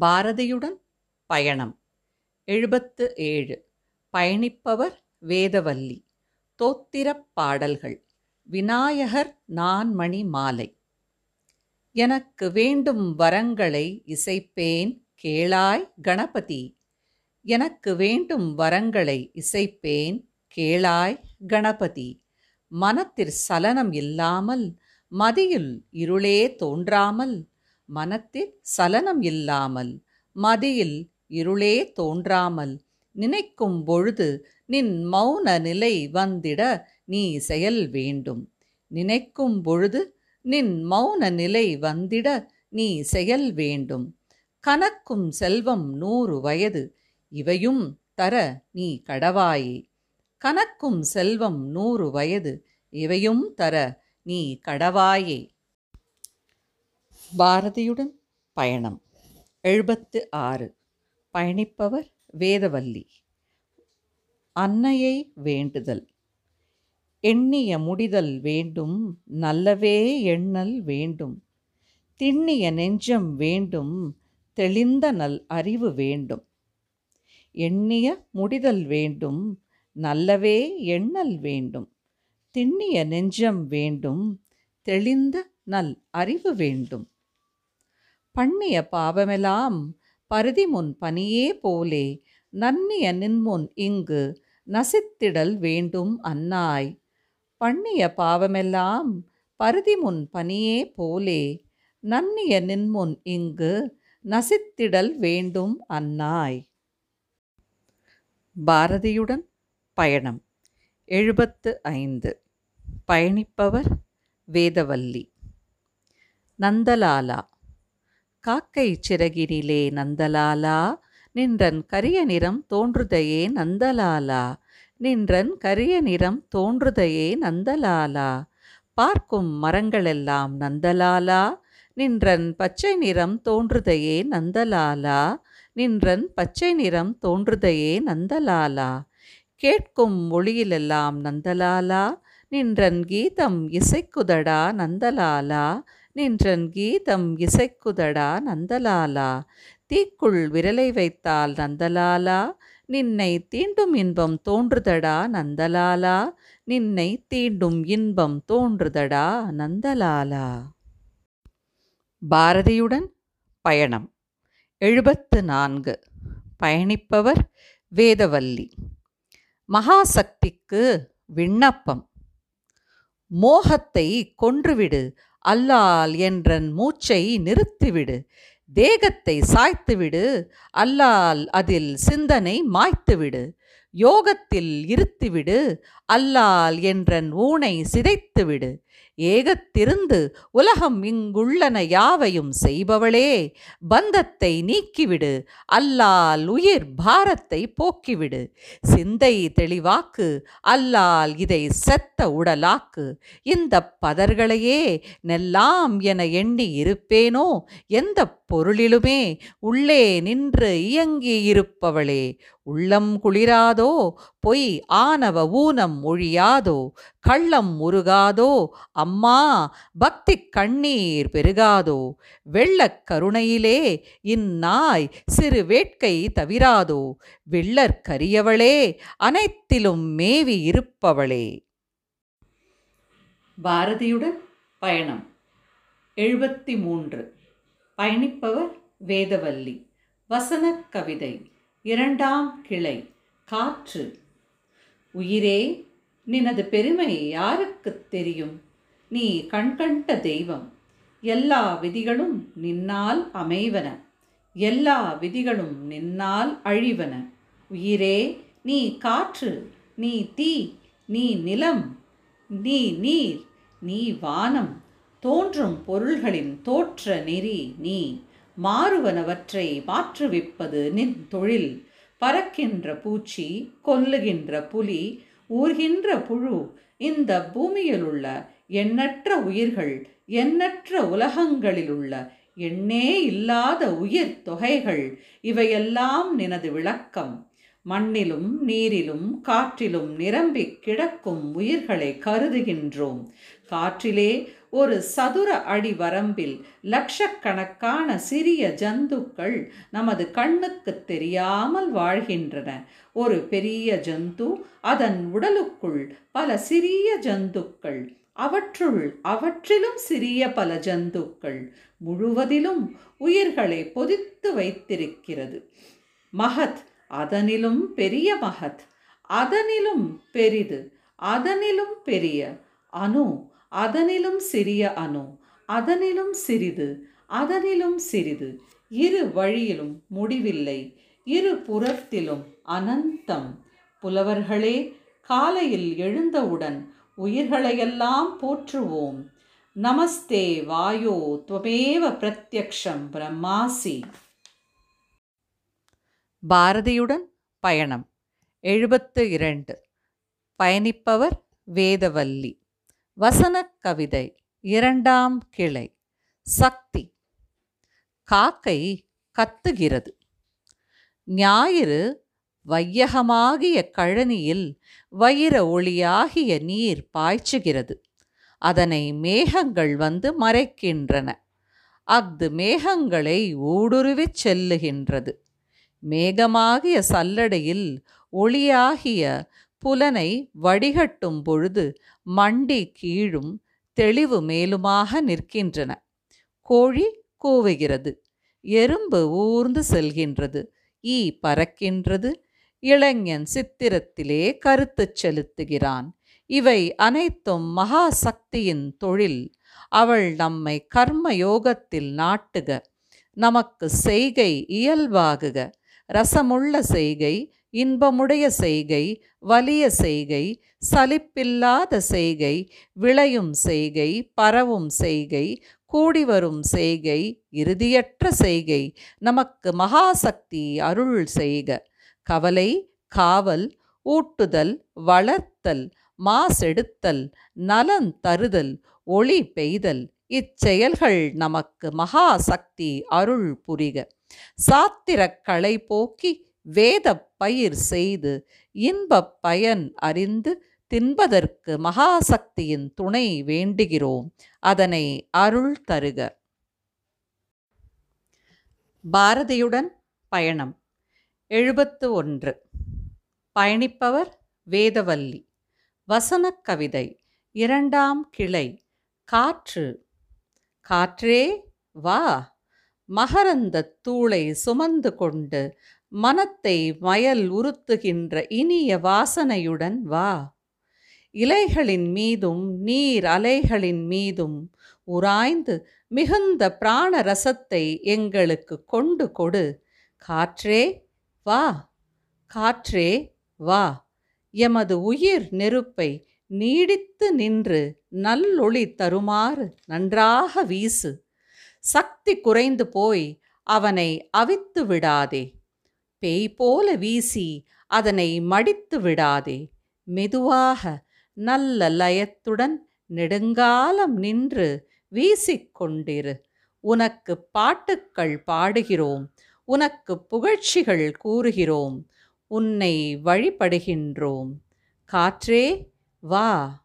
பாரதியுடன் பயணம். எழுபத்து ஏழு. பயணிப்பவர் வேதவல்லி. தோத்திரப் பாடல்கள். விநாயகர் நான்மணி மாலை. எனக்கு வேண்டும் வரங்களை இசைப்பேன் கேளாய் கணபதி. எனக்கு வேண்டும் வரங்களை இசைப்பேன் கேளாய் கணபதி. மனத்திற் சலனம் இல்லாமல் மதியில் இருளே தோன்றாமல் மனத்தில் சலனம் இல்லாமல் மதியில் இருளே தோன்றாமல் நினைக்கும் பொழுது நின் மௌன நிலை வந்திட நீ செயல் வேண்டும். நினைக்கும் பொழுது நின் மௌன நிலை வந்திட நீ செயல் வேண்டும். கனக்கும் செல்வம் நூறு வயது இவையும் தர நீ கடவாயே. கனக்கும் செல்வம் நூறு வயது இவையும் தர நீ கடவாயே. பாரதியுடன் பயணம். எழுபத்து ஆறு. பயணிப்பவர் வேதவல்லி. அன்னையை வேண்டுதல். எண்ணிய முடிதல் வேண்டும் நல்லவே எண்ணல் வேண்டும். திண்ணிய நெஞ்சம் வேண்டும் தெளிந்த நல் அறிவு வேண்டும். எண்ணிய முடிதல் வேண்டும் நல்லவே எண்ணல் வேண்டும். திண்ணிய நெஞ்சம் வேண்டும் தெளிந்த நல் அறிவு வேண்டும். பண்ணிய பாவமெல்லாம் பருதி முன் பனியே போலே நன்னிய நின்முன் இங்கு நசித்திடல் வேண்டும் அன்னாய். பண்ணிய பாவமெல்லாம் பருதி முன் பனியே போலே நன்னிய நின்முன் இங்கு நசித்திடல் வேண்டும் அன்னாய். பாரதியுடன் பயணம். எழுபத்து ஐந்து. பயணிப்பவர் வேதவல்லி. நந்தலாலா. காக்கை சிறகினிலே நந்தலாலா நின்றன் கரிய நிறம் தோன்றுதையே நந்தலாலா நின்றன் கரிய நிறம் தோன்றுதையே நந்தலாலா பார்க்கும் மரங்களெல்லாம் நந்தலாலா நின்றன் பச்சை நிறம் தோன்றுதையே நந்தலாலா நின்றன் பச்சை நிறம் தோன்றுதையே நந்தலாலா கேட்கும் மொழியிலெல்லாம் நந்தலாலா நின்றன் கீதம் இசைக்குதடா நந்தலாலா நின்றன் கீதம் இசைக்குதடா நந்தலாலா. தீக்குள் விரலை வைத்தால் நந்தலாலா. நின்னை தீண்டும் இன்பம் தோன்றுதடா நந்தலாலா. நின்னை தீண்டும் இன்பம் தோன்றுதடா நந்தலாலா. பாரதியுடன் பயணம். எழுபத்து நான்கு. பயணிப்பவர் வேதவல்லி. மகாசக்திக்கு விண்ணப்பம். மோகத்தை கொன்றுவிடு. அல்லால் என்றன் மூச்சை நிறுத்திவிடு. தேகத்தை சாய்த்துவிடு. அல்லால் அதில் சிந்தனை மாய்த்துவிடு. யோகத்தில் இருத்திவிடு. அல்லால் என்றன் ஊனை சிதைத்துவிடு. ஏகத்திருந்து உலகம் இங்குள்ளன யாவையும் செய்பவளே. பந்தத்தை நீக்கிவிடு அல்லால் உயிர் பாரத்தை போக்கிவிடு. சிந்தை தெளிவாக்கு அல்லால் இதை செத்த உடலாக்கு. இந்த பதர்களையே நெல்லாம் என எண்ணி இருப்பேனோ? எந்த பொருளிலுமே உள்ளே நின்று இயங்கி இருப்பவளே உள்ளம் குளிராதோ? பொய் ஆனவ ஊனம் ஒழியாதோ கள்ளம் முருகாதோ அம்மா பக்தி கண்ணீர் பெருகாதோ வெள்ளக் கருணையிலே இந்நாய் சிறு வேட்கை தவிராதோ வெள்ளற்கரியவளே அனைத்திலும் மேவி இருப்பவளே. பாரதியுடன் பயணம். எழுபத்தி மூன்று பயணிப்பவர் வேதவல்லி. வசனக் கவிதை. இரண்டாம் கிளை. காற்று. உயிரே நினது பெருமை யாருக்கு தெரியும்? நீ கண்கண்ட தெய்வம். எல்லா விதிகளும் நின்னால் அமைவன. எல்லா விதிகளும் நின்னால் அழிவன. உயிரே நீ காற்று நீ தீ நீ நிலம் நீ நீர் நீ வானம். தோன்றும் பொருள்களின் தோற்ற நெறி நீ. மாறுவனவற்றை மாற்றுவிப்பது நின் தொழில். பறக்கின்ற பூச்சி கொல்லுகின்ற புலி ஊர்கின்ற புழு இந்த பூமியிலுள்ள எண்ணற்ற உயிர்கள் எண்ணற்ற உலகங்களிலுள்ள எண்ணே இல்லாத உயிர் தொகைகள் இவையெல்லாம் நினது விளக்கம். மண்ணிலும் நீரிலும் காற்றிலும் நிரம்பிக் கிடக்கும் உயிர்களை கருதுகின்றோம். காற்றிலே ஒரு சதுர அடி வரம்பில் லட்சக்கணக்கான சிறிய ஜந்துக்கள் நமது கண்ணுக்கு தெரியாமல் வாழ்கின்றன. ஒரு பெரிய ஜந்து அதன் உடலுக்குள் பல சிறிய ஜந்துக்கள் அவற்றுள் அவற்றிலும் சிறிய பல ஜந்துக்கள் முழுவதிலும் உயிர்களை பொதித்து வைத்திருக்கிறது. மகத் அதனிலும் பெரிய மகத் அதனிலும் பெரிது அதனிலும் பெரிய அணு அதனிலும் சிறிய அணு அதனிலும் சிறிது அதனிலும் சிறிது. இரு வழியிலும் முடிவில்லை இரு புறத்திலும் அனந்தம். புலவர்களே காலையில் எழுந்தவுடன் உயிர்களையெல்லாம் போற்றுவோம். நமஸ்தே வாயோ துவமேவ பிரத்யக்ஷம் பிரம்மாசி. பாரதியுடன் பயணம். எழுபத்து இரண்டு. பயணிப்பவர் வேதவல்லி. வசனக் கவிதை இரண்டாம் கிளை. சக்தி. காக்கை கத்துகிறது. ஞாயிறு வையகமாகிய கழனியில் வைர ஒளியாகிய நீர் பாய்ச்சுகிறது. அதனை மேகங்கள் வந்து மறைக்கின்றன. அஃது மேகங்களை ஊடுருவிச் செல்லுகின்றது. மேகமாகிய சல்லடையில் ஒளியாகிய புலனை வடிகட்டும் பொழுது மண்டி கீழும் தெளிவு மேலுமாக நிற்கின்றன. கோழி கூவுகிறது. எறும்பு ஊர்ந்து செல்கின்றது. ஈ பறக்கின்றது. இளைஞன் சித்திரத்திலே கருத்து செலுத்துகிறான். இவை அனைத்தும் மகா சக்தியின் தொழில். அவள் நம்மை கர்ம யோகத்தில் நாட்டுக. நமக்கு செய்கை இயல்பாகுக. ரசமுள்ள செய்கை இன்பமுடைய செய்கை வலிய செய்கை சலிப்பில்லாத செய்கை விளையும் செய்கை பரவும் செய்கை கூடி வரும் செய்கை இறுதியற்ற செய்கை நமக்கு மகாசக்தி அருள் செய்க. கவலை காவல் ஊட்டுதல் வளர்த்தல் மாசெடுத்தல் நலன் தருதல் ஒளி பெய்தல் இச்செயல்கள் நமக்கு மகாசக்தி அருள் புரிக. சாத்திரக் களை போக்கி வேத பயிர் செய்து இன்பப் பயன் அறிந்து தின்பதற்கு மகாசக்தியின் துணை வேண்டுகிறோம். அதனை அருள் தருக. பாரதியுடன் பயணம். எழுபத்து ஒன்று பயணிப்பவர் வேதவல்லி. வசனக் கவிதை. இரண்டாம் கிளை. காற்று. காற்றே வா. மகரந்தத் தூளை சுமந்து கொண்டு மனத்தை மயல் உறுத்துகின்ற இனிய வாசனையுடன் வா. இலைகளின் மீதும் நீர் அலைகளின் மீதும் உராய்ந்து மிகுந்த பிராண ரசத்தை எங்களுக்கு கொண்டு கொடு. காற்றே வா. காற்றே வா. எமது உயிர் நெருப்பை நீடித்து நின்று நல்லொளி தருமாறு நன்றாக வீசு. சக்தி குறைந்து போய் அவனை அவித்து விடாதே. பேய் போல வீசி அதனை மடித்து விடாதே. மெதுவாக நல்ல லயத்துடன் நெடுங்காலம் நின்று வீசிக்கொண்டிரு உனக்கு பாட்டுக்கள் பாடுகிறோம் உனக்கு புகழ்ச்சிகள் கூறுகிறோம் உன்னை வழிபடுகின்றோம். காற்றே வா.